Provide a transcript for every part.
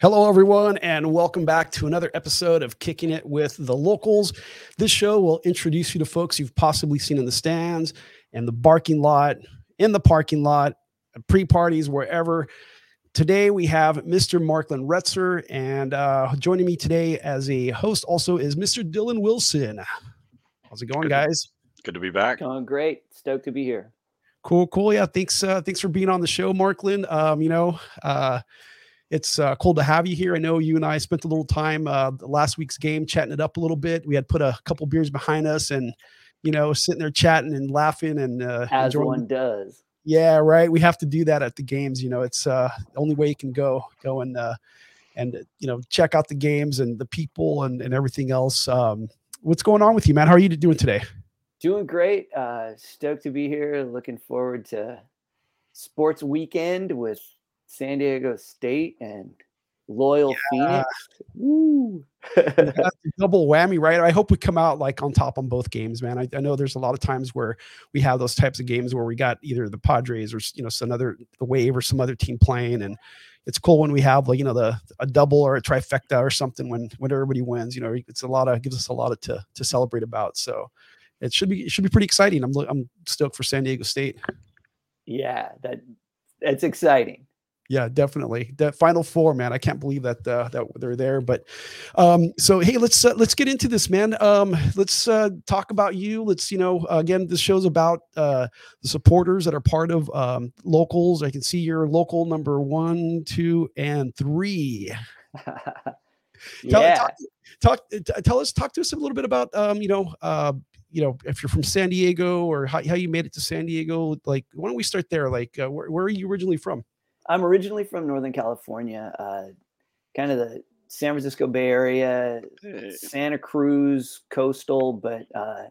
Hello, everyone, and welcome back to another episode of Kicking It with the Locals. This show will introduce you to folks you've possibly seen in the stands and the barking lot, in the parking lot, pre parties, wherever. Today we have Mr. Marklyn Retzer, and uh, joining me today as a host also is Mr. Dylan Wilson. How's it going, Good. guys? Good to be back. Going great. Stoked to be here. Cool, cool. Yeah, thanks. Uh, thanks for being on the show, Marklyn. Um, you know, uh, it's uh, cool to have you here. I know you and I spent a little time uh, last week's game chatting it up a little bit. We had put a couple beers behind us, and you know, sitting there chatting and laughing and uh, As enjoying- one does. Yeah, right. We have to do that at the games. You know, it's uh, the only way you can go, go and uh, and you know, check out the games and the people and and everything else. Um, what's going on with you, man? How are you doing today? Doing great. Uh, stoked to be here. Looking forward to sports weekend with San Diego State and loyal Phoenix. Woo. Double whammy, right? I hope we come out like on top on both games, man. I, I know there's a lot of times where we have those types of games where we got either the Padres or you know some other the Wave or some other team playing, and it's cool when we have like you know the a double or a trifecta or something when when everybody wins. You know, it's a lot of gives us a lot of to to celebrate about. So it should be it should be pretty exciting. I'm I'm stoked for San Diego State. yeah, that that's exciting. Yeah, definitely. That final four, man. I can't believe that uh, that they're there. But um, so hey, let's uh, let's get into this, man. Um, let's uh, talk about you. Let's you know again, this show's about uh, the supporters that are part of um, locals. I can see your local number one, two, and three. Tell, yeah. talk, talk tell us talk to us a little bit about um, you know uh, you know if you're from San Diego or how, how you made it to San Diego. Like, why don't we start there? Like, uh, where, where are you originally from? I'm originally from Northern California, uh, kind of the San Francisco Bay Area, Santa Cruz coastal, but uh,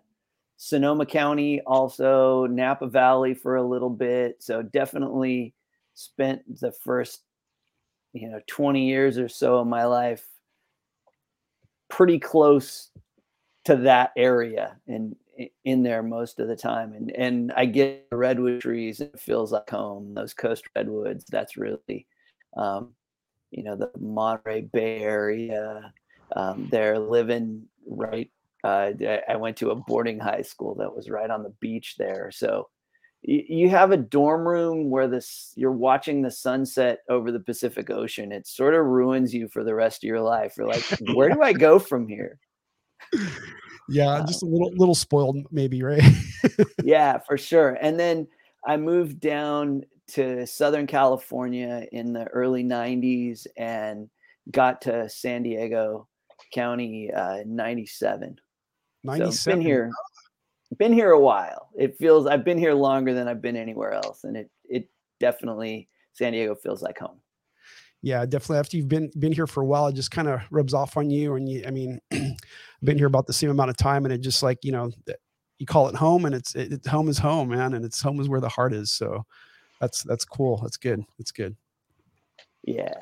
Sonoma County, also Napa Valley for a little bit. So definitely spent the first, you know, 20 years or so of my life pretty close to that area and in there most of the time. And and I get the redwood trees. It feels like home. Those coast redwoods. That's really, um, you know, the Monterey Bay Area. Um, they're living right. Uh, I- I went to a boarding high school that was right on the beach there. So y- you have a dorm room where this you're watching the sunset over the Pacific Ocean. It sort of ruins you for the rest of your life. You're like, where do I go from here? Yeah, Uh, just a little little spoiled, maybe, right? yeah, for sure. And then I moved down to Southern California in the early 90s and got to San Diego County uh, in 97. So been here been here a while. It feels I've been here longer than I've been anywhere else and it it definitely San Diego feels like home. Yeah, definitely. After you've been been here for a while, it just kind of rubs off on you. And you, I mean, I've been here about the same amount of time, and it just like you know, you call it home, and it's it, it- home is home, man, and it's home is where the heart is. So that's that's cool. That's good. That's good. Yeah.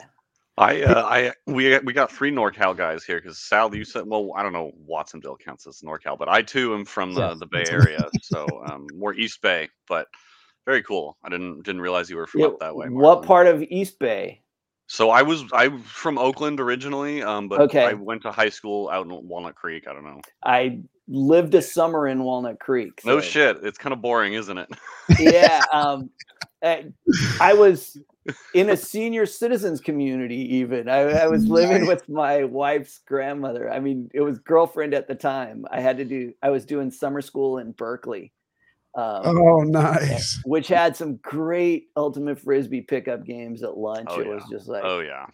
I uh, I we we got three NorCal guys here because Sal, you said well I don't know Watsonville counts as NorCal, but I too am from the Yeah, the Bay Area, so um, more East Bay, but very cool. I didn't didn't realize you were from Yeah, up that way. What part of East Bay? So I was I'm from Oakland originally, um, but Okay. I went to high school out in Walnut Creek. I don't know. I lived a summer in Walnut Creek. No shit, it's kind of boring, isn't it? yeah um I, I was in a senior citizens community even I, I was living with my wife's grandmother i mean it was girlfriend at the time i had to do i was doing summer school in berkeley um, Oh, nice. which had some great ultimate frisbee pickup games at lunch Oh, it was just like oh yeah.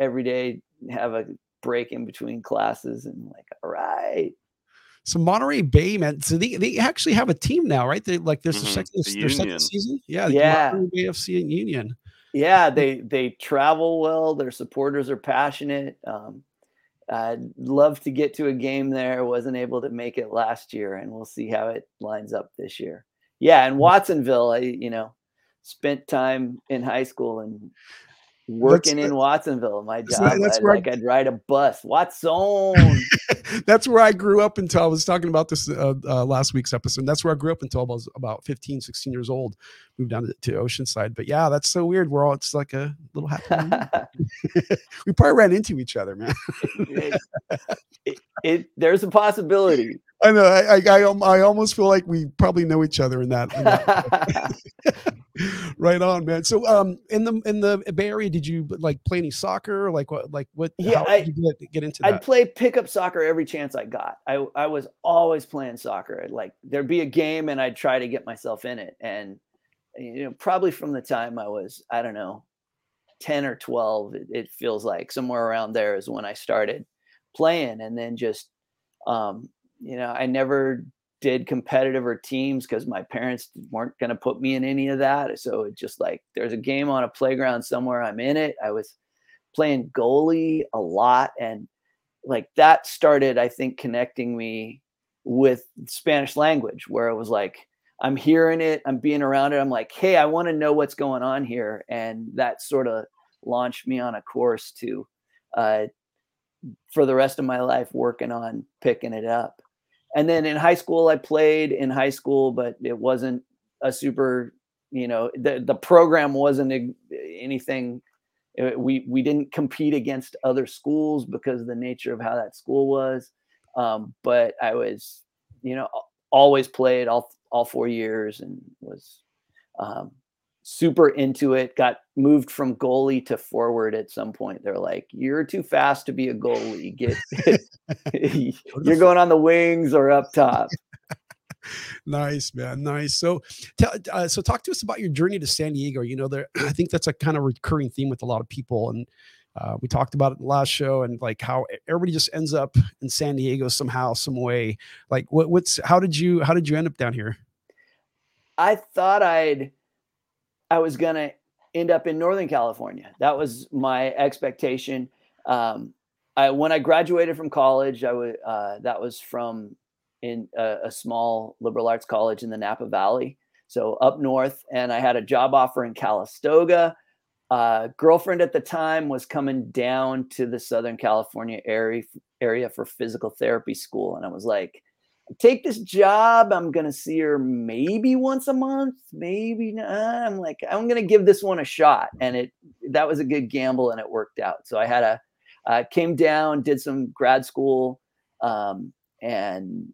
every day have a break in between classes and like all right So Monterey Bay, man. So they, they actually have a team now, right? They like there's Mhm, the second the their second season. Yeah, Yeah. Monterey Bay FC and Union. yeah they they travel well their supporters are passionate um i'd love to get to a game there wasn't able to make it last year and we'll see how it lines up this year yeah and watsonville i you know spent time in high school and working in Watsonville. My job, that's I'd, where like I'd ride a bus. Watson. that's where I grew up until I was talking about this uh, uh, last week's episode. That's where I grew up until I was about 15, 16 years old. Moved down to, to Oceanside. But yeah, that's so weird. We're all, it's like a little happy. we probably ran into each other, man. it, it, it- there's a possibility. I know. I, I, I, I almost feel like we probably know each other in that. in that right on, man. So, um, in the in the Bay Area, did you like play any soccer? Like what? Like what? Yeah, I- did you get, get into I'd that? play pickup soccer every chance I got. I I was always playing soccer. Like there'd be a game and I'd try to get myself in it. And you know, probably from the time I was, I don't know, 10 or 12, it, it feels like somewhere around there is when I started playing. And then just um, you know, I never did competitive or teams because my parents weren't going to put me in any of that. So it just like there's a game on a playground somewhere, I'm in it. I was playing goalie a lot and like that started i think connecting me with spanish language where it was like i'm hearing it i'm being around it i'm like hey i want to know what's going on here and that sort of launched me on a course to uh, for the rest of my life working on picking it up and then in high school i played in high school but it wasn't a super you know the, the program wasn't anything uh, we we didn't compete against other schools because of the nature of how that school was. Um, but i was you know always played all all four years and was um, super into it got moved from goalie to forward at some point they're like you're too fast to be a goalie get you're going on the wings or up top Nice, man. Nice. So, tell, uh, so talk to us about your journey to San Diego. You know, there. I think that's a kind of recurring theme with a lot of people, and uh, we talked about it in the last show, and like how everybody just ends up in San Diego somehow, some way. Like, what, what's how did you how did you end up down here? I thought I'd I was gonna end up in Northern California. That was my expectation. Um, I when I graduated from college, I would uh, that was from in a, a small liberal arts college in the Napa Valley, so up north, and I had a job offer in Calistoga. Uh, girlfriend at the time was coming down to the Southern California area area for physical therapy school, and I was like, take this job. I'm gonna see her maybe once a month, maybe not. I'm like, I'm gonna give this one a shot, and it that was a good gamble, and it worked out. So I had a uh, came down, did some grad school, um, and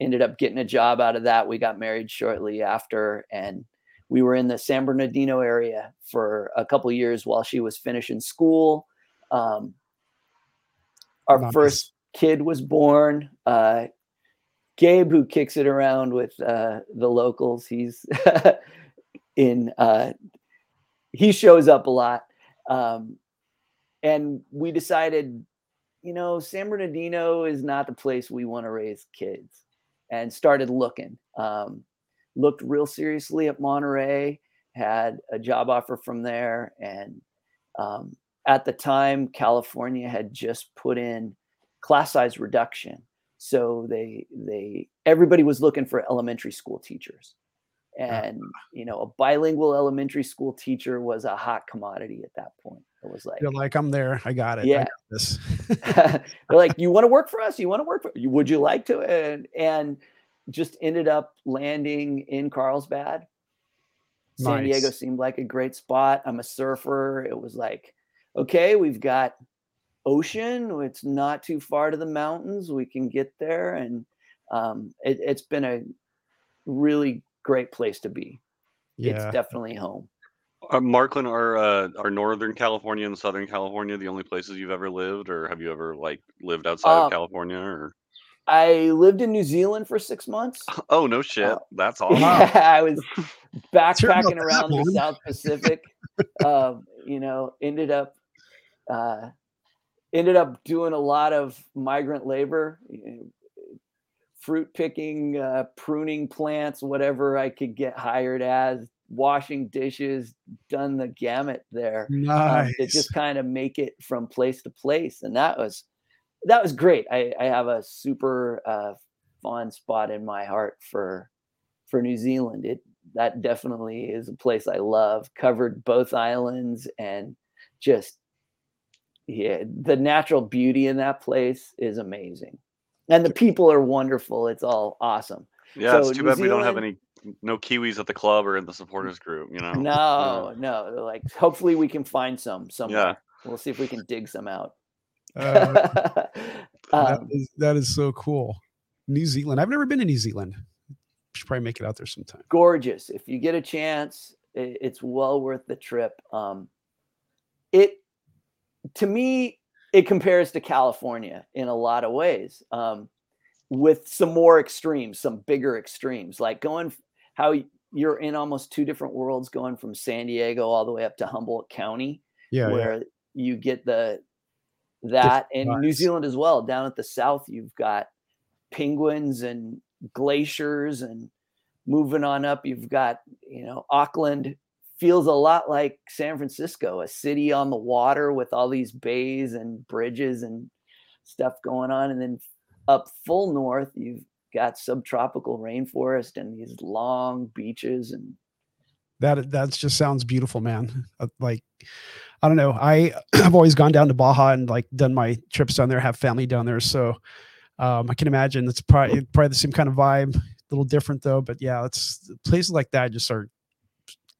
ended up getting a job out of that. We got married shortly after, and we were in the San Bernardino area for a couple years while she was finishing school. Um, our Nice. first kid was born. Uh, Gabe, who kicks it around with uh, the locals, he's in. Uh, he shows up a lot, um, and we decided, you know, San Bernardino is not the place we want to raise kids, and started looking. Um, looked real seriously at Monterey. Had a job offer from there, and um, at the time, California had just put in class size reduction so they they everybody was looking for elementary school teachers. Uh. And you know a bilingual elementary school teacher was a hot commodity at that point. It was like You're like, I'm there. I got it. Yeah. got this. they're like you want to work for us? You want to work for you would you like to? And and just ended up landing in carlsbad. San diego seemed like a great spot. I'm a surfer. It was like okay we've got ocean it's not too far to the mountains we can get there and um, it, it's been a really great place to be yeah. it's definitely home Uh, Marklyn, are uh, are Northern California and Southern California the only places you've ever lived, or have you ever like lived outside Uh, of California? Or i lived in new zealand for six months oh no shit, Uh, that's awesome. Wow. I was about backpacking that, around the. South Pacific. um, you know, ended up uh, ended up doing a lot of migrant labor, fruit picking, uh, pruning plants, whatever I could get hired as, washing dishes, done the gamut there um, Nice. to just kind of make it from place to place, and that was that was great. I, I have a super uh, fond spot in my heart for for New Zealand. It that definitely is a place I love. Covered both islands and just yeah, the natural beauty in that place is amazing. And the people are wonderful. It's all awesome. Yeah, So it's too New bad we don't have any no Kiwis at the club or in the supporters group. You know. No, no. Like hopefully we can find some somewhere. Yeah. We'll see if we can dig some out. Uh, um, is, that is so cool. New Zealand. I've never been to New Zealand. Should probably make it out there sometime. gorgeous. If you get a chance, i- it's well worth the trip. Um, it to me, it compares to California in a lot of ways, um, with some more extremes, some bigger extremes, like going how you're in almost two different worlds, going from San Diego all the way up to Humboldt County, Yeah, yeah. where you get the that and New. Zealand as well. Down at the south, you've got penguins and glaciers, and moving on up, you've got you know Auckland feels a lot like San Francisco, a city on the water with all these bays and bridges and stuff going on, and then up full north, you've got subtropical rainforest and these long beaches and That that just sounds beautiful, man. Uh, Like, I don't know. I I've always gone down to Baja and like done my trips down there, have family down there. So um, I can imagine it's probably probably the same kind of vibe, a little different though. But yeah, it's places like that just are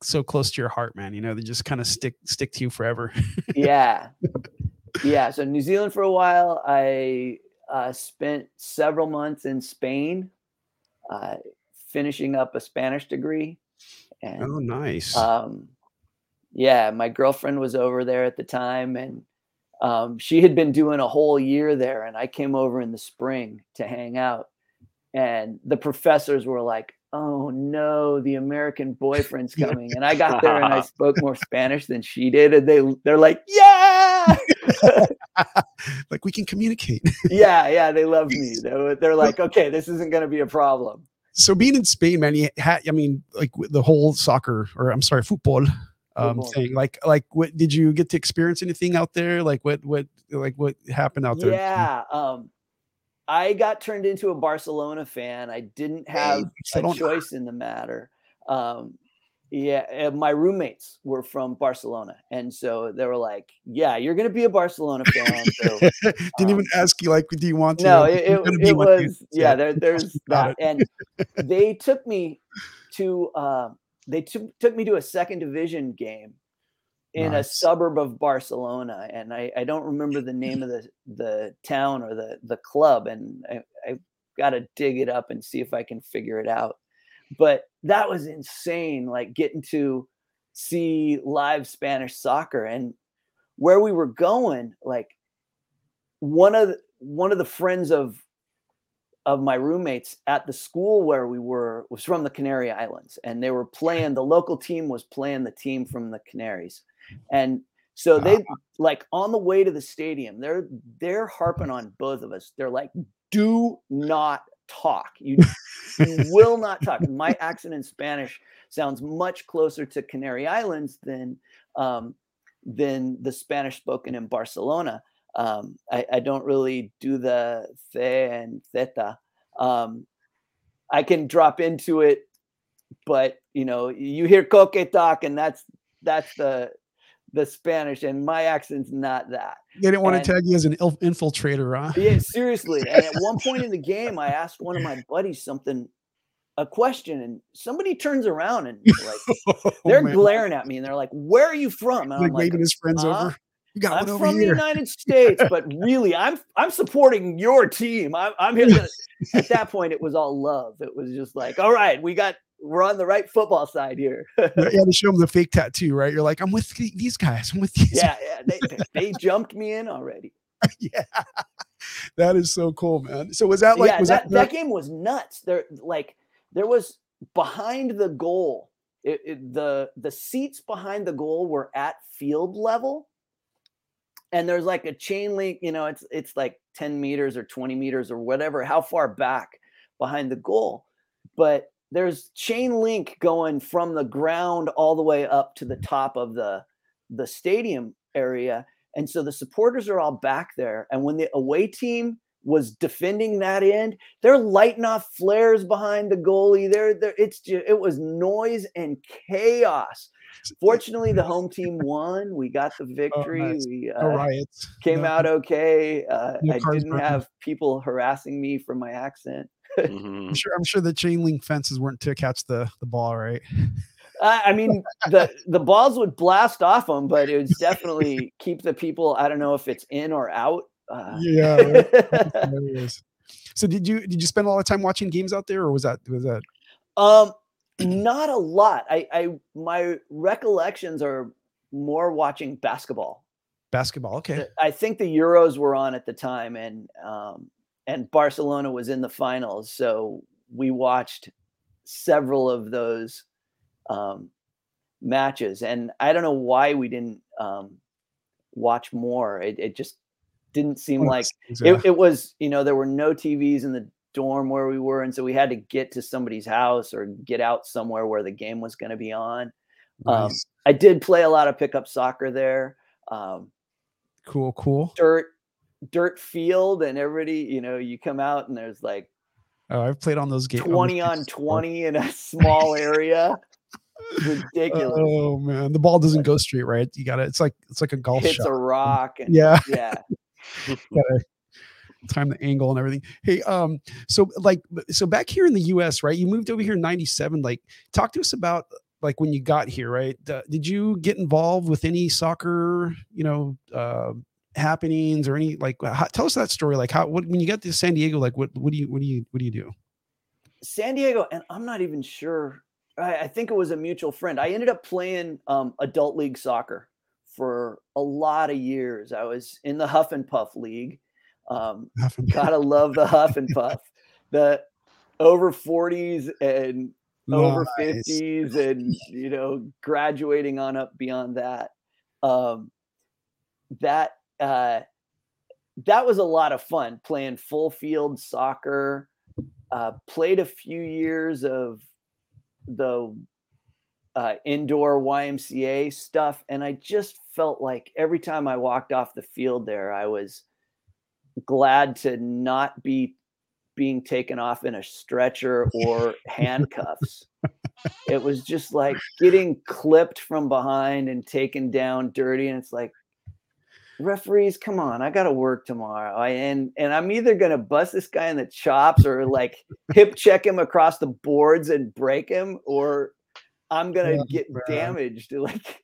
so close to your heart, man. You know, they just kind of stick stick to you forever. yeah yeah so new zealand for a while i uh, spent several months in spain uh, finishing up a spanish degree and oh, nice. um, yeah my girlfriend was over there at the time and um, she had been doing a whole year there and i came over in the spring to hang out and the professors were like oh no the american boyfriend's coming and i got there and i spoke more spanish than she did and they they're like yeah like we can communicate. yeah yeah they love me they were, they're like okay this isn't going to be a problem so being in Spain, man, you had, I mean, like the whole soccer or I'm sorry, football um, thing. Like, like what did you get to experience anything out there? Like what, what, like what happened out there? yeah um i got turned into a barcelona fan. I didn't have a choice in the matter. Um yeah my roommates were from barcelona and so they were like yeah you're gonna be a barcelona fan so Didn't even um, ask you like, do you want to? no it, it, it was yeah there, there's that and they took me to uh, they took took me to a second division game in a suburb of Barcelona, and I, I don't remember the name of the the town or the the club, and I, I got to dig it up and see if I can figure it out. But that was insane, like getting to see live Spanish soccer and where we were going. Like one of the, one of the friends of of my roommates at the school where we were was from the Canary Islands, and they were playing. The local team was playing the team from the Canaries, and so they like on the way to the stadium. They're they're harping on both of us. They're like, "Do not talk. You, you will not talk." My accent in Spanish sounds much closer to Canary Islands than um, than the Spanish spoken in Barcelona. Um, I, I don't really do the the and theta. Um, I can drop into it, but you know, you hear coque talk, and that's that's the the Spanish, and my accent's not that. They didn't want and- to tag you as an il- infiltrator, huh? Yeah, seriously. And at one point in the game, I asked one of my buddies something, a question, and somebody turns around and like Oh, they're man. glaring at me, and they're like, "Where are you from?" And like I'm like, waving his friends "Uh, over. Got I'm from the. United States, but really, I'm I'm supporting your team. I'm I'm here. To, at that point, it was all love. It was just like, all right, we got we're on the right football side here. you had to show them the fake tattoo, right? You're like, I'm with these guys. I'm with these. yeah, yeah. They, they they jumped me in already. yeah. That is so cool, man. So was that like yeah, was that, that, that game was nuts. There, like, there was behind the goal. It, it- the the seats behind the goal were at field level, and there's like a chain link. You know, it's it's like ten meters or twenty meters or whatever. How far back behind the goal? But there's chain link going from the ground all the way up to the top of the the stadium area, and so the supporters are all back there. And when the away team was defending that end, they're lighting off flares behind the goalie. There, there. It's just it was noise and chaos. fortunately, the home team won. We got the Oh, victory. nice. We uh, riots. came No- out okay. Uh, No I didn't burning. have people harassing me for my accent. Mhm. I'm sure. I'm sure the chain link fences weren't to catch the the ball, right? I, I mean, the the balls would blast off them, but it was definitely keep the people. I don't know if it's in or out. Uh, Yeah. So did you did you spend a lot of time watching games out there, or was that was that Um, not a lot. I, I my recollections are more watching basketball. basketball? Okay. I think the Euros were on at the time, and um, and Barcelona was in the finals, so we watched several of those um, matches. And I don't know why we didn't um, watch more. It, it just didn't seem like it, it was. You know, there were no TVs in the dorm where we were, and so we had to get to somebody's house or get out somewhere where the game was going to be on. yeah. um, I did play a lot of pickup soccer there. Um, cool, cool. dirt dirt field and everybody you know you come out and there's like Oh, I've played on those games. 20 on 20 in a small area ridiculous Oh man, the ball doesn't go straight, right? You got to It's like it's like a golf hits shot. a rock and Yeah. yeah gotta time the angle and everything. Hey, um, so like, so back here in the U.S., right? You moved over here in '97. Like, talk to us about like when you got here, right? Uh, did you get involved with any soccer, you know, uh, happenings or any like? How, tell us that story. Like, how what, when you got to San Diego, like, what what do you what do you what do you do? san diego and i'm not even sure I, I think it was a mutual friend i ended up playing um, adult league soccer for a lot of years i was in the huff and puff league um, gotta love the huff and puff the over 40s and over Nice. 50s and you know graduating on up beyond that um that uh that was a lot of fun playing full field soccer uh played a few years of the uh indoor YMCA stuff and I just felt like every time I walked off the field there I was glad to not be being taken off in a stretcher or handcuffs. it was just like getting clipped from behind and taken down dirty. And it's like, referees, come on, I gotta work tomorrow. I and and I'm either gonna bust this guy in the chops or like hip check him across the boards and break him, or I'm gonna Yeah, get man. damaged. Like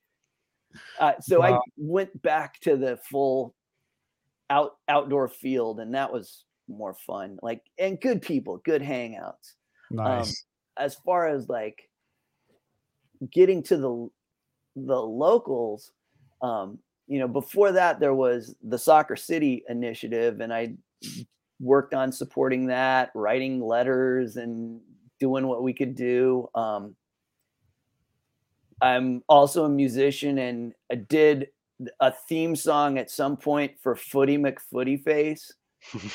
uh, so I went back to the full out outdoor field and that was more fun like and good people good hangouts Nice. as far as like getting to the the locals um you know before that there was the soccer city initiative and i worked on supporting that writing letters and doing what we could do. Um i'm also a musician and i did a theme song at some point for footy mcfooty face.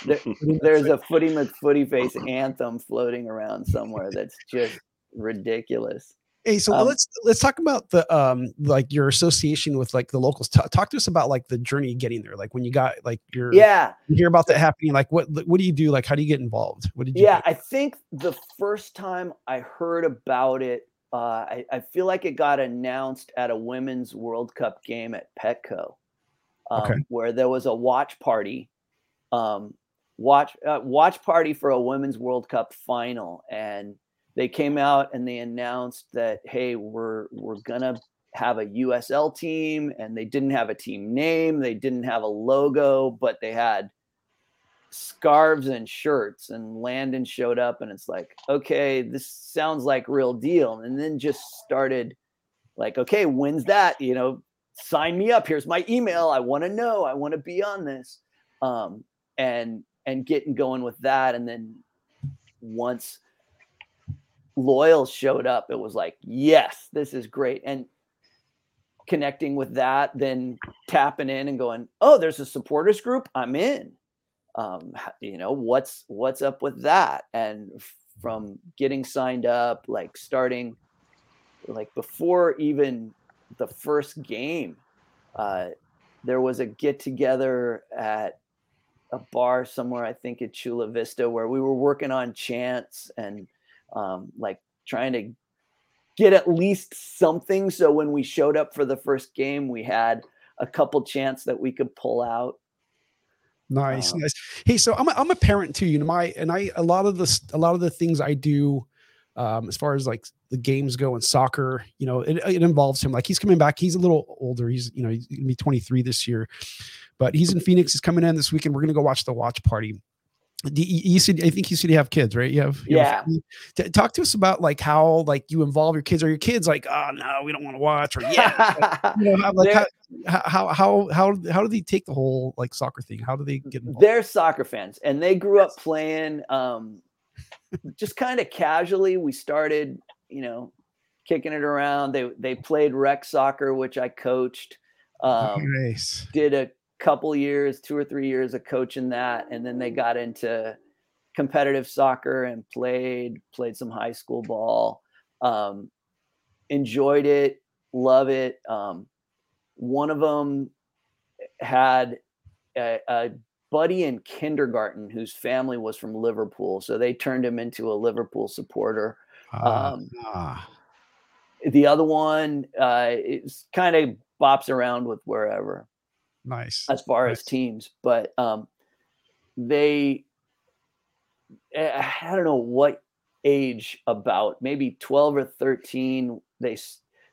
There- there's a footy mcfooty face anthem floating around somewhere that's just ridiculous Hey, so Um, let's let's talk about the um like your association with like the locals. Ta talk to us about like the journey getting there. Like when you got like your yeah you hear about that happening. Like what what do you do? Like how do you get involved? What did you? yeah do? i think the first time i heard about it uh, I, I feel like it got announced at a women's world cup game at petco um, Okay. where there was a watch party um, watch uh, watch party for a women's world cup final and they came out and they announced that hey we're we're gonna have a usl team and they didn't have a team name they didn't have a logo but they had scarves and shirts and landon showed up and it's like okay this sounds like real deal and then just started like okay when's that? You know sign me up. Here's my email. I want to know. I want to be on this. Um and and getting going with that and then once loyal showed up it was like yes this is great. And connecting with that then tapping in and going oh there's a supporters group i'm in. Um you know what's what's up with that? And from getting signed up like starting like before even the first game uh there was a get together at a bar somewhere i think at chula vista where we were working on chants and um like trying to get at least something. So when we showed up for the first game, we had a couple chants that we could pull out. Nice, Uh, nice. Hey, so I'm a, I'm a parent too. You know, my and I a lot of the a lot of the things I do, um, as far as like the games go in soccer, you know, it, it involves him. Like he's coming back. He's a little older. He's you know he's gonna be 23 this year, but he's in Phoenix. He's coming in this weekend. We're gonna go watch the watch party. You, said I think you said you have kids, right? You have you Yeah. T- Talk to us about like how like you involve your kids. Are your kids like, oh no, we don't want to watch, or yeah, you know, how, like how, how how how how do they take the whole like soccer thing? How do they get involved? they're soccer fans and they grew up playing um, just kind of casually. We started, you know, kicking it around. They they played rec soccer, which I coached. Um, nice. did a couple years, two or three years of coaching that, and then they got into competitive soccer and played played some high school ball. Um, enjoyed it, love it. Um, one of them had a, a buddy in kindergarten whose family was from Liverpool, so they turned him into a Liverpool supporter. Ah, Um, ah, The other one uh, is kind of bops around with wherever nice. as far Nice. as teams, but um, they, I don't know what age about, maybe 12 or 13, they,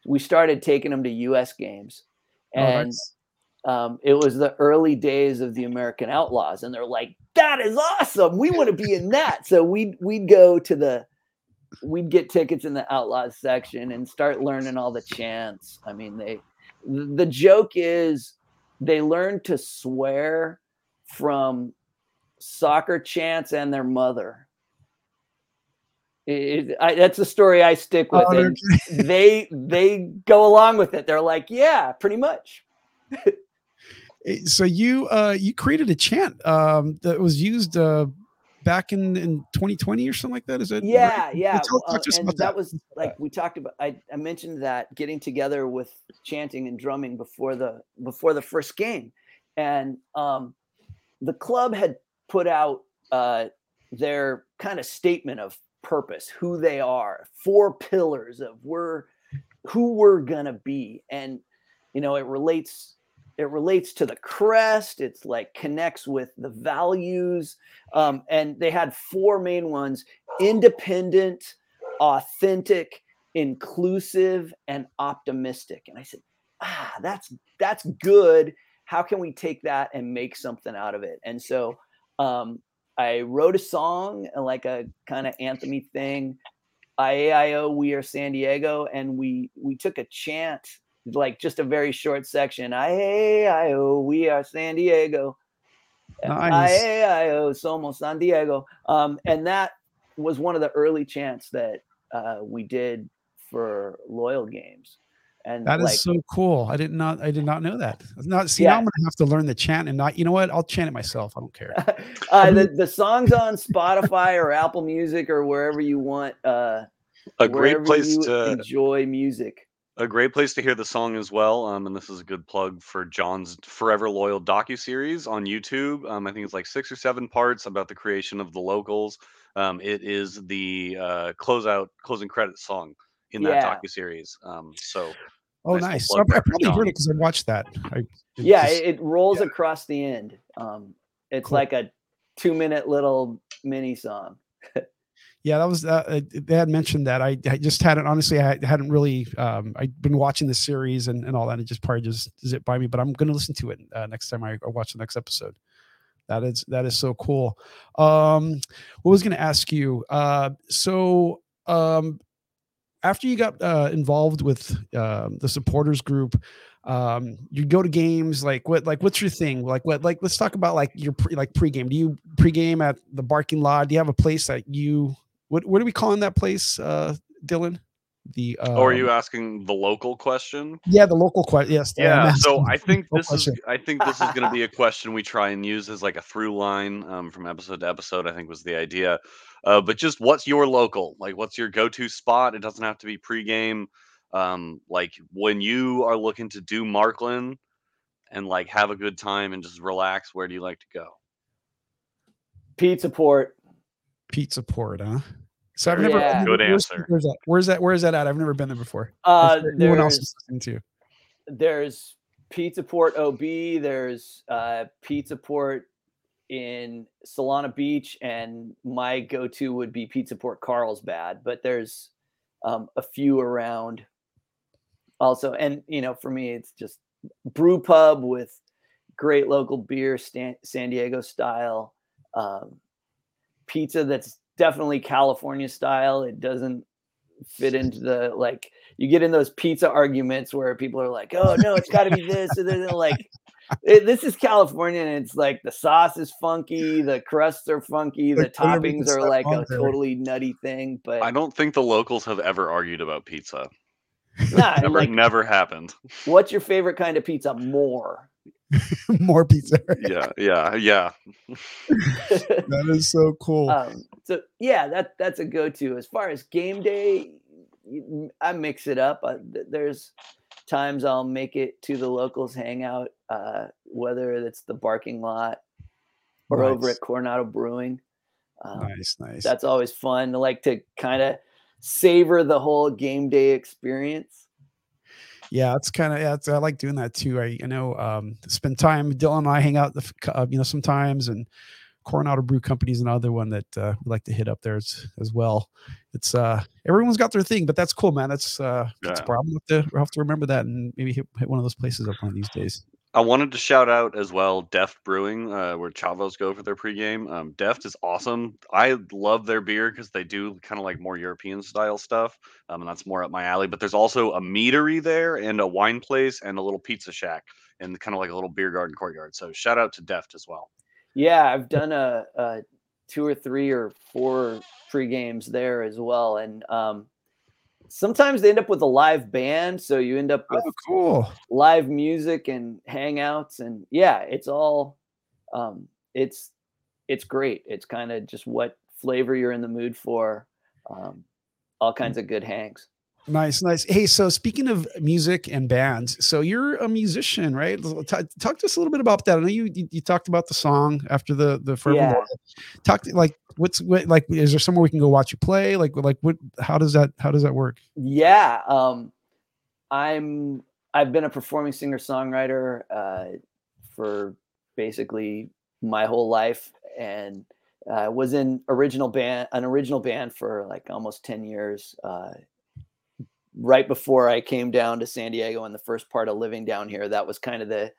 we started taking them to US games Oh, and nice. um, it was the early days of the American Outlaws, and they're like, "That is awesome! We want to be in that." So we'd we'd go to the, we'd get tickets in the Outlaws section and start learning all the chants. I mean, they, the joke is, they learned to swear from soccer chants and their mother. It- it- I, that's the story I stick with. Oh, they they go along with it. They're like, yeah, pretty much. So you uh you created a chant um that was used uh back in in 2020 or something like that is it Yeah, right? yeah. Uh, and about that was like we talked about. I, I mentioned that getting together with chanting and drumming before the before the first game, and um, the club had put out uh, their kind of statement of purpose, who they are, four pillars of we're who we're gonna be, and you know it relates it relates to the crest it's like connects with the values um, and they had four main ones independent authentic inclusive and optimistic and i said ah that's that's good. How can we take that and make something out of it? And so um, i wrote a song uh, like a kind of anthemy thing IAIO, we are San Diego, and we we took a chant, like just a very short section. IAIO, we are San Diego. Nice. IAIO, somos San Diego. Um, and that was one of the early chants that uh, we did for loyal games. And That is like, so cool. I did not I did not know that. Not see Yeah. now I'm gonna have to learn the chant and not you know what? I'll chant it myself. I don't care. uh, the, the songs on Spotify or Apple Music or wherever you want, uh, A great place you to enjoy music. A great place to hear the song as well. Um, and this is a good plug for John's Forever Loyal docu series on YouTube. Um, I think it's like six or seven parts about the creation of the locals. Um, it is the uh, closeout closing credit song in that Yeah. docu series. Um, so Oh Nice nice. plug I, I there for probably heard it because I watched that. I, it yeah just- it, it rolls yeah. across the end um it's Cool. like a two minute little mini song yeah, that was uh, uh, they had mentioned that. I, I just hadn't honestly I hadn't really um I'd been watching the series and, and all that and it just probably just zipped by me, but I'm gonna listen to it uh, next time I, I watch the next episode. That is that is so cool. Um what was gonna ask you? Uh so um after you got uh, involved with um, the supporters group um you go to games like what like what's your thing like what like let's talk about like your pre, like pregame do you pregame at the barking lot do you have a place that you what what are we calling that place uh dylan the uh or are you asking the local question? yeah the local question yes I'm Yeah, so I think local this is. I think this is going to be a question we try and use as like a through line um, from episode to episode. I think was the idea. Uh, but just what's your local? Like, what's your go-to spot? It doesn't have to be pregame. Um, like when you are looking to do Marklyn and like have a good time and just relax. Where do you like to go? pizza port pizza port huh So I've never. Yeah. Good where's, answer. Where's that? Where's that? Where's that at? I've never been there before. Uh, If anyone else there's is listening to. there's Pizza Port OB, there's uh, Pizza Port in Solana Beach, and my go-to would be Pizza Port Carlsbad. But there's um, a few around also, and you know, for me, it's just brew pub with great local beer, Stan- San Diego style, um, pizza that's definitely California style. It doesn't fit into the like you get in those pizza arguments where people are like, "Oh no, it's got to be this," and then they're like, it, "This is California," and it's like the sauce is funky, the crusts are funky, the Like, put everything toppings are like on a there. totally nutty thing. But I don't think the locals have ever argued about pizza. nah, Never, like, never happened. what's your favorite kind of pizza? More. More pizza. Yeah, yeah, yeah. that is so cool. um, so yeah, that that's a go-to. As far as game day, I mix it up. Uh, th- there's times I'll make it to the locals hangout, uh, whether it's the parking lot or over at Coronado Brewing. Um, nice, nice. That's always fun. I like to kind of savor the whole game day experience. Yeah, it's kind of yeah. It's, I like doing that too. I you know um, spend time. Dylan and I hang out, the uh, you know, sometimes, and Coronado Brew Company is another one that uh, we like to hit up there as, as well. It's uh everyone's got their thing, but that's cool, man. That's uh that's a problem. We'll have to, we'll have to remember that and maybe hit, hit one of those places up one of these days. I wanted to shout out as well Deft Brewing, uh, where Chavos go for their pregame. Um, Deft is awesome. I love their beer because they do kind of like more European style stuff, um, and that's more up my alley. But there's also a meadery there, and a wine place, and a little pizza shack, and kind of like a little beer garden courtyard. So shout out to Deft as well. Yeah, I've done a, a two or three or four pre games there as well, and um, sometimes they end up with a live band, so you end up with Oh, cool. live music and hangouts, and yeah, it's all um, it's it's great. It's kind of just what flavor you're in the mood for. Um, all kinds of good hangs. Nice, nice. Hey, so speaking of music and bands, so you're a musician, right? Talk to us a little bit about that. I know you you, you talked about the song after the the Forevermore. Talk to, like what's what like is there somewhere we can go watch you play? Like like what? How does that how does that work? Yeah, um, I'm. I've been a performing singer songwriter uh, for basically my whole life, and uh, was in original band, an original band for like almost ten years. Uh, right before I came down to San Diego, and the first part of living down here, that was kind of the,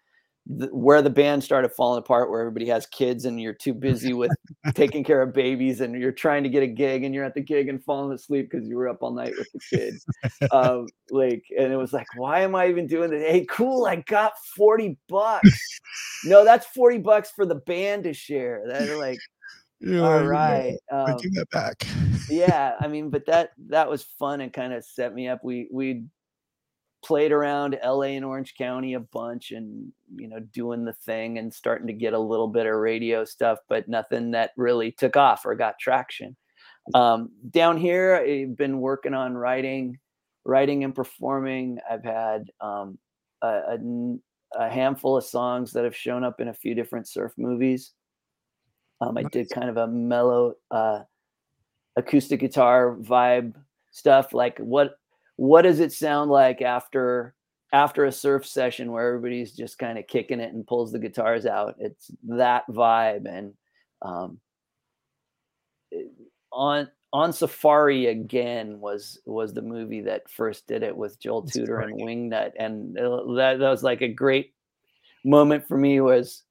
the where the band started falling apart, where everybody has kids, and you're too busy with taking care of babies and you're trying to get a gig and you're at the gig and falling asleep because you were up all night with the kids. um, like, and it was like, why am I even doing this? Hey, cool, I got 40 bucks. no, that's 40 bucks for the band to share. That's like, Yeah, all right. I Um, give that back. yeah, I mean, but that that was fun and kind of set me up. We we played around LA and Orange County a bunch and you know doing the thing and starting to get a little bit of radio stuff, but nothing that really took off or got traction. Um, down here, I've been working on writing, writing and performing. I've had um, a, a a handful of songs that have shown up in a few different surf movies. Um, I did kind of a mellow uh, acoustic guitar vibe stuff. Like what what does it sound like after after a surf session where everybody's just kind of kicking it and pulls the guitars out? It's that vibe. And um, on on Safari again was was the movie that first did it with Joel That's Tudor and. Wingnut, and uh, that, that was like a great moment for me. Was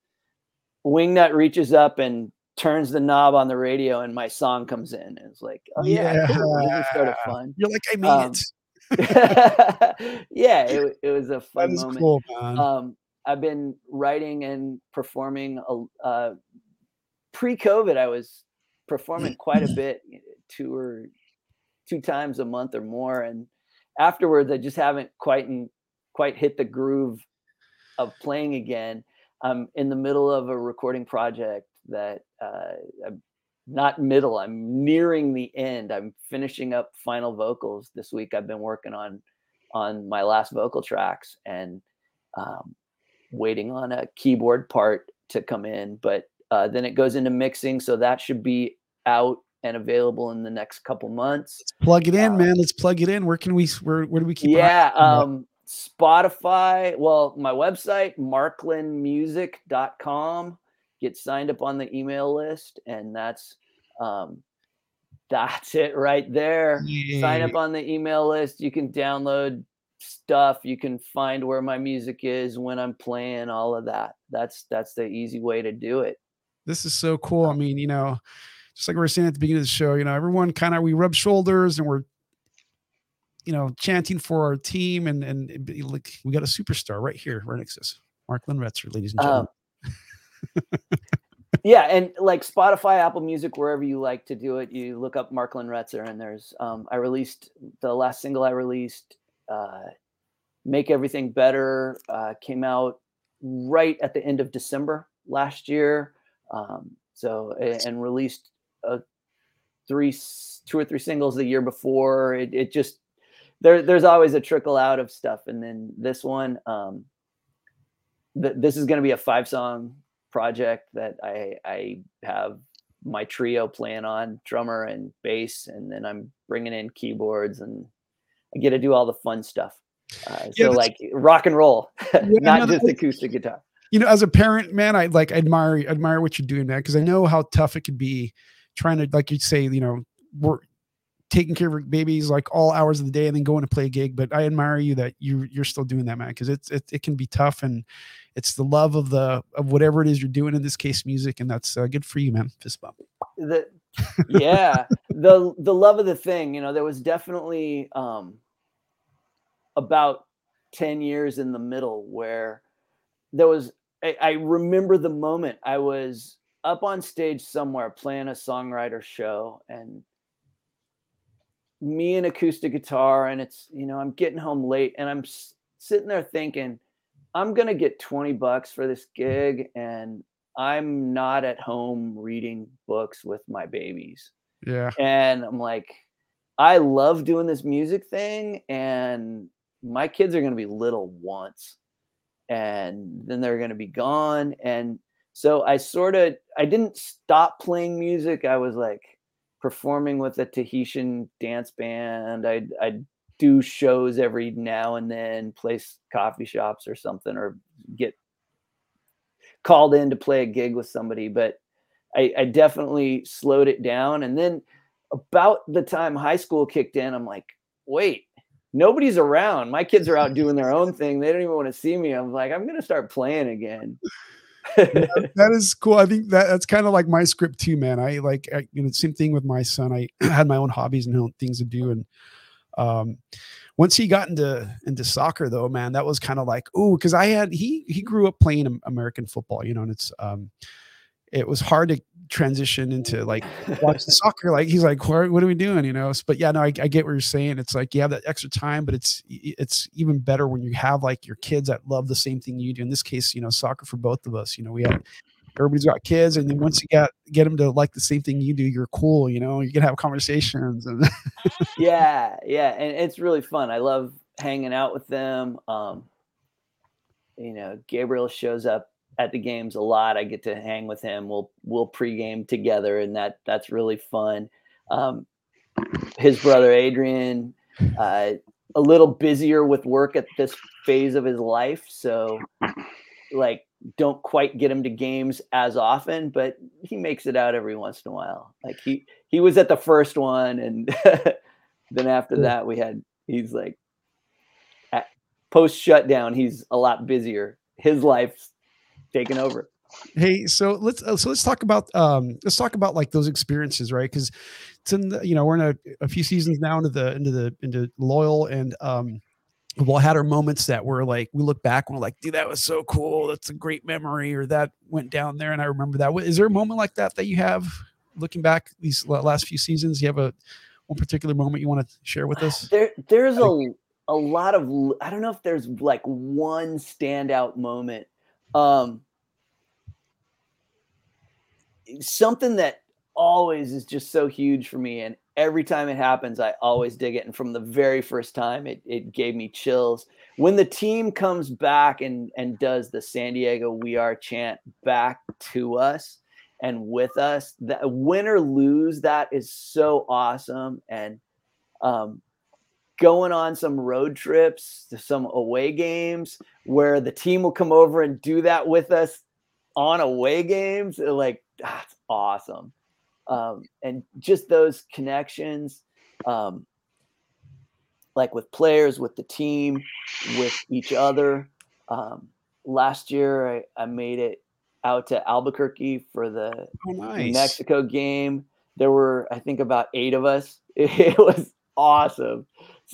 Wingnut reaches up and turns the knob on the radio, and my song comes in. And it's like, oh yeah, cool. This is sort of Yeah. fun. You're like I made Um, it. yeah, it, it was a fun moment. cool. Um, I've been writing and performing. a- Uh, pre-COVID, I was performing quite a bit, two or two times a month or more, and afterwards, I just haven't quite and quite hit the groove of playing again. I'm in the middle of a recording project that uh, I'm not middle. I'm nearing the end. I'm finishing up final vocals this week. I've been working on on my last vocal tracks and um, waiting on a keyboard part to come in. But uh, then it goes into mixing, so that should be out and available in the next couple months. Let's plug it in, Uh, man. Let's plug it in. Where can we? Where where do we keep? yeah, um, Spotify. Well, my website, marklynmusic.com. Get signed up on the email list, and that's um, that's it right there. Sign up on the email list. You can download stuff. You can find where my music is, when I'm playing, all of that. That's that's the easy way to do it. This is so cool. I mean, you know, just like we were saying at the beginning of the show, you know, everyone kind of we rub shoulders and we're, you know, chanting for our team, and and like we got a superstar right here, right next to us, Marklyn Retzer, ladies and gentlemen. Um, yeah, and like Spotify, Apple Music, wherever you like to do it, you look up Marklyn Retzer, and there's um, I released the last single I released, uh, "Make Everything Better," uh, came out right at the end of December last year. Um, so and released uh, three, two or three singles the year before. It, it just there, there's always a trickle out of stuff, and then this one, um, th- this is going to be a five song project that I I have my trio playing on drummer and bass, and then I'm bringing in keyboards and I get to do all the fun stuff. Uh, Yeah, so like rock and roll, no, not just acoustic guitar. you know, as a parent, man, I like admire admire what you're doing, man, because I know how tough it could be trying to, like you say, you know, we're taking care of babies like all hours of the day and then going to play a gig. But I admire you that you you're still doing that, man, because it's it, it can be tough and it's the love of the of whatever it is you're doing in this case, music, and that's uh, good for you, man. Fist bump. the yeah the the love of the thing you know there was definitely um about 10 years in the middle where there was I, I remember the moment i was up on stage somewhere playing a songwriter show and me and acoustic guitar and it's you know i'm getting home late and i'm sitting there thinking i'm gonna get 20 bucks for this gig and i'm not at home reading books with my babies. Yeah. and i'm like i love doing this music thing and my kids are going to be little once and then they're going to be gone. And so i sort of i didn't stop playing music. I was like performing with a tahitian dance band. I'd, I'd do shows every now and then place coffee shops or something or get called in to play a gig with somebody but I, I definitely slowed it down and then about the time high school kicked in i'm like wait nobody's around my kids are out doing their own thing they don't even want to see me i'm like i'm gonna start playing again that is cool. I think that that's kind of like my script too, man. I like, I, you know, same thing with my son. I had my own hobbies and things to do, and um, once he got into into soccer, though, man, that was kind of like, oh, because I had he he grew up playing American football, you know, and it's um, it was hard to transition into like watching soccer. Like he's like, what, what are we doing, you know? But yeah, no, I, I get what you're saying. It's like you have that extra time, but it's it's even better when you have like your kids that love the same thing you do. In this case, you know, soccer for both of us. You know, we have everybody's got kids, and then once you got get them to like the same thing you do, you're cool. You know, you can have conversations and yeah yeah and it's really fun i love hanging out with them um you know gabriel shows up at the games a lot i get to hang with him we'll we'll pregame together and that that's really fun um his brother adrian uh a little busier with work at this phase of his life so like don't quite get him to games as often but he makes it out every once in a while. Like he he was at the first one and then after that we had he's like at post shutdown he's a lot busier. His life's taken over. Hey, so let's uh, so let's talk about um let's talk about like those experiences, right? Because it's in the, you know we're in a, a few seasons now into the into the into loyal and um we've all had our moments that were like we look back and we're like, dude, that was so cool. That's a great memory, or that went down there and I remember that. Is there a moment like that that you have looking back these last few seasons? You have a one particular moment you want to share with us? there there's a a lot of I don't know if there's like one standout moment um something that always is just so huge for me and every time it happens i always dig it and from the very first time it, it gave me chills when the team comes back and and does the san diego we are chant back to us and with us. That win or lose, that is so awesome. And um, going on some road trips to some away games where the team will come over and do that with us on away games, like that's awesome. Um, and just those connections, um, like with players, with the team, with each other. Um, last year, I, I made it out to Albuquerque for the Oh, nice. Mexico game. There were, I think, about eight of us. It was awesome.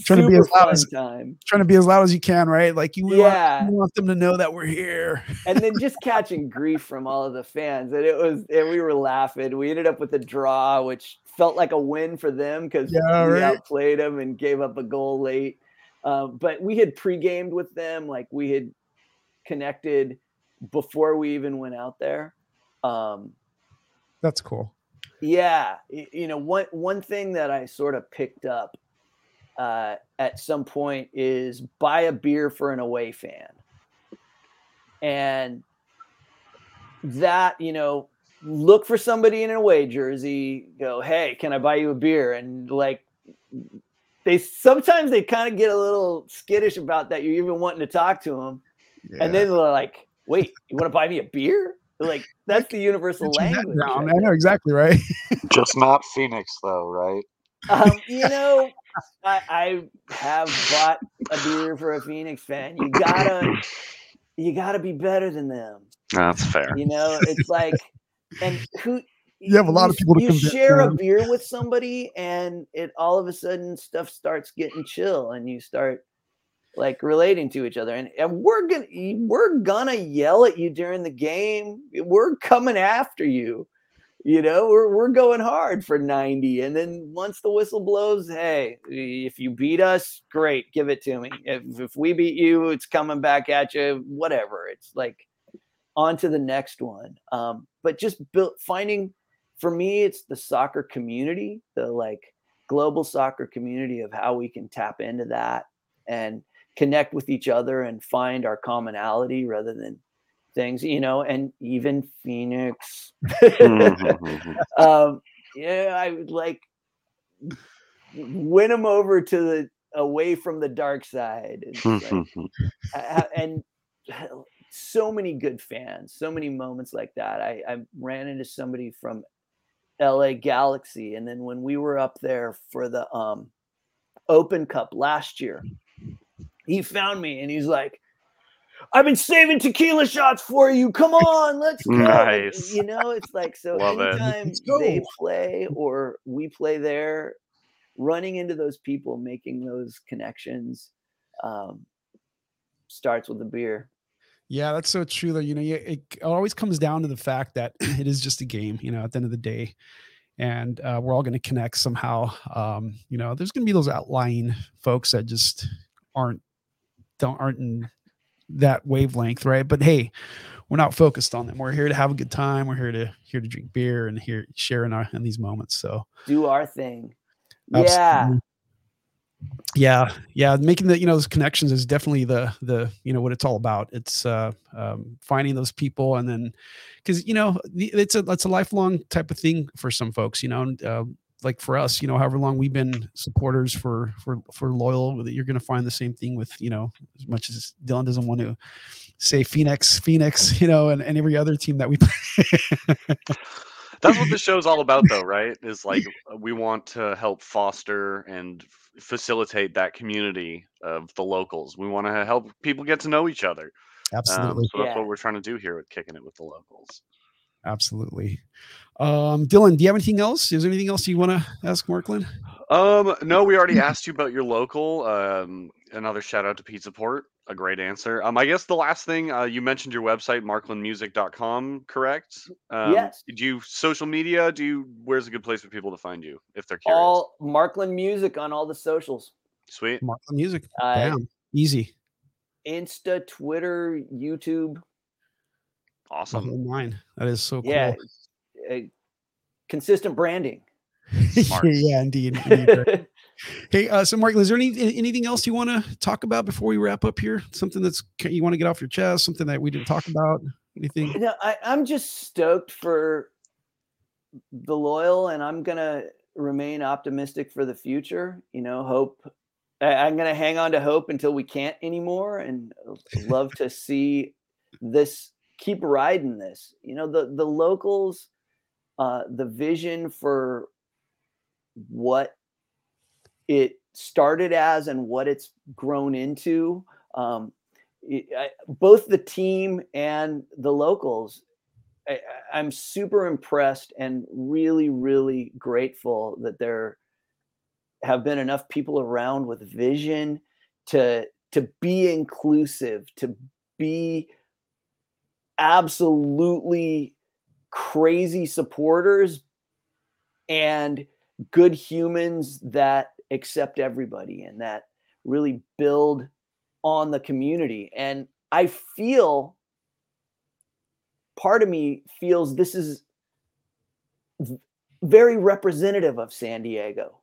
Trying to be as loud as- time. Trying to be as loud as you can, right? Like you, want, you want them to know that we're here. and then just catching grief from all of the fans and it was and we were laughing we ended up with a draw which felt like a win for them because Yeah, we right. outplayed them and gave up a goal late um, but we had pre-gamed with them like we had connected before we even went out there um, That's cool. yeah, you know, one one thing that I sort of picked up uh, at some point is buy a beer for an away fan, and that you know, look for somebody in an away jersey. Go, hey, can I buy you a beer? And like, they sometimes they kind of get a little skittish about that. You're even wanting to talk to them, and then they're like, wait, you want to buy me a beer? Like that's the universal Get your head language. down. I I know exactly right. Just not Phoenix, though, right? Um, you know, I, I have bought a beer for a Phoenix fan. You gotta, you gotta be better than them. That's fair. You know, it's like, and who You have a lot of people to You convince, share a beer with somebody, and it all of a sudden stuff starts getting chill, and you start like relating to each other. And and we're gonna we're gonna yell at you during the game. We're coming after you. You know, we're we're going hard for 90. And then once the whistle blows, hey, if you beat us, great, give it to me. If if we beat you, it's coming back at you, whatever. It's like on to the next one. Um, but just build finding for me, it's the soccer community, the like global soccer community of how we can tap into that and connect with each other and find our commonality rather than things, you know, and even Phoenix. Mhm. um, yeah, I would like win them over to the away from the dark side. It's like, I- and so many good fans, so many moments like that. I, I ran into somebody from LA Galaxy, and then when we were up there for the um, Open Cup last year, he found me and he's like, "I've been saving tequila shots for you. Come on, let's go." Nice. You know, it's like so. Love it. anytime Let's they play or we play there, running into those people, making those connections. Um, starts with a beer. Yeah, that's so true. Though you know, you, it always comes down to the fact that it is just a game. You know, at the end of the day, and uh, we're all going to connect somehow. Um, you know, there's going to be those outlying folks that just aren't don't aren't in that wavelength, right? But hey, we're not focused on them. We're here to have a good time. We're here to here to drink beer and here share in our in these moments. So Do our thing. Yeah. Absolutely. yeah yeah making the you know those connections is definitely the the you know what it's all about it's uh um, finding those people and then because you know the- it's a it's a lifelong type of thing for some folks you know and, uh, like for us you know however long we've been supporters for for for loyal you're going to find the same thing with you know as much as dylan doesn't want to say phoenix phoenix you know and, and every other team that we play That's what the show's all about, though, right? Is like we want to help foster and facilitate that community of the locals. We want to help people get to know each other. Um, absolutely so that's Yeah. what we're trying to do here with kicking it with the locals. Absolutely um dylan do you have anything else is there anything else you want to ask marklyn Um, no, we already asked you about your local. Um, another shout out to Pizza Port. A great answer. Um, I guess the last thing uh, you mentioned your website, marklynmusic.com, correct? Um, Yes. Do you social media? Do you? Where's a good place for people to find you if they're curious? All Marklyn Music on all the socials. Sweet. marklyn music Uh, Bam. easy Insta, Twitter, YouTube. Awesome. nine. That is so cool. Yeah. Uh, consistent branding. Yeah, indeed. indeed, hey, uh, so Mark, is there any anything else you want to talk about before we wrap up here? Something that's you want to get off your chest? Something that we didn't talk about? Anything? No, I, I'm just stoked for the loyal, and I'm gonna remain optimistic for the future. You know, hope. I, I'm gonna hang on to hope until we can't anymore, and love to see this keep riding this. You know, the the locals, uh, the vision for what it started as and what it's grown into. Um, it, I, both the team and the locals, I, I'm super impressed and really, really grateful that there have been enough people around with vision to to be inclusive, to be absolutely crazy supporters and good humans that accept everybody and that really build on the community. And I feel part of me feels this is very representative of San Diego.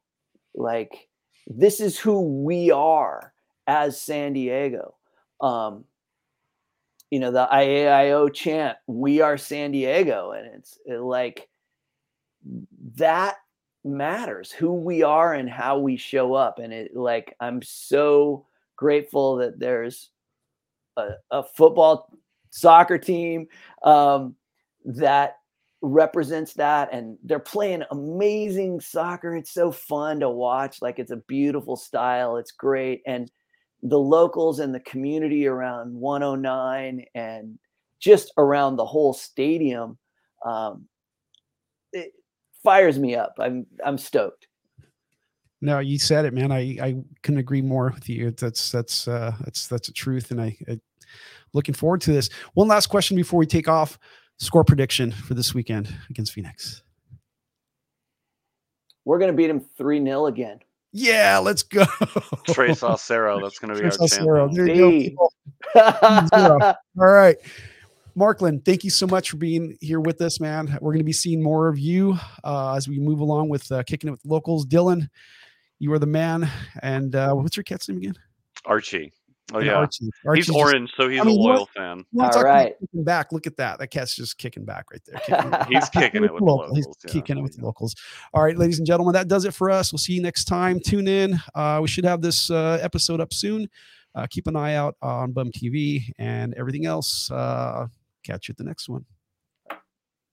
Like this is who we are as San Diego. Um, you know, the IAIO chant, we are San Diego. And it's it, like that matters who we are and how we show up. And it like, I'm so grateful that there's a, a football soccer team um, that represents that and they're playing amazing soccer it's so fun to watch like it's a beautiful style it's great and the locals and the community around 109 and just around the whole stadium um, it fires me up i'm i'm stoked No, you said it, man. I I couldn't agree more with you. That's that's uh that's that's a truth, and I, I looking forward to this. One last question before we take off. Score prediction for this weekend against Phoenix. we're going to beat him 3-0 again Yeah, let's go. Trey Saucero, that's going to be our Trace Alcero. champion. There you go. All right. Marklyn, thank you so much for being here with us, man. We're going to be seeing more of you uh, as we move along with uh, kicking it with locals. Dylan, you are the man. And uh, what's your cat's name again? Archie. Oh yeah, Archie. he's just- orange, so he's I mean, a loyal fan. you wanna All talk about right. kicking back. Look at that. That cat's just kicking back right there. Kicking back. He's kicking it with the Local. He's locals. yeah. kicking it with the locals. All right, ladies and gentlemen, that does it for us. We'll see you next time. Tune in. Uh, we should have this uh, episode up soon. Uh, keep an eye out on Bum TV and everything else. Uh, catch you at the next one.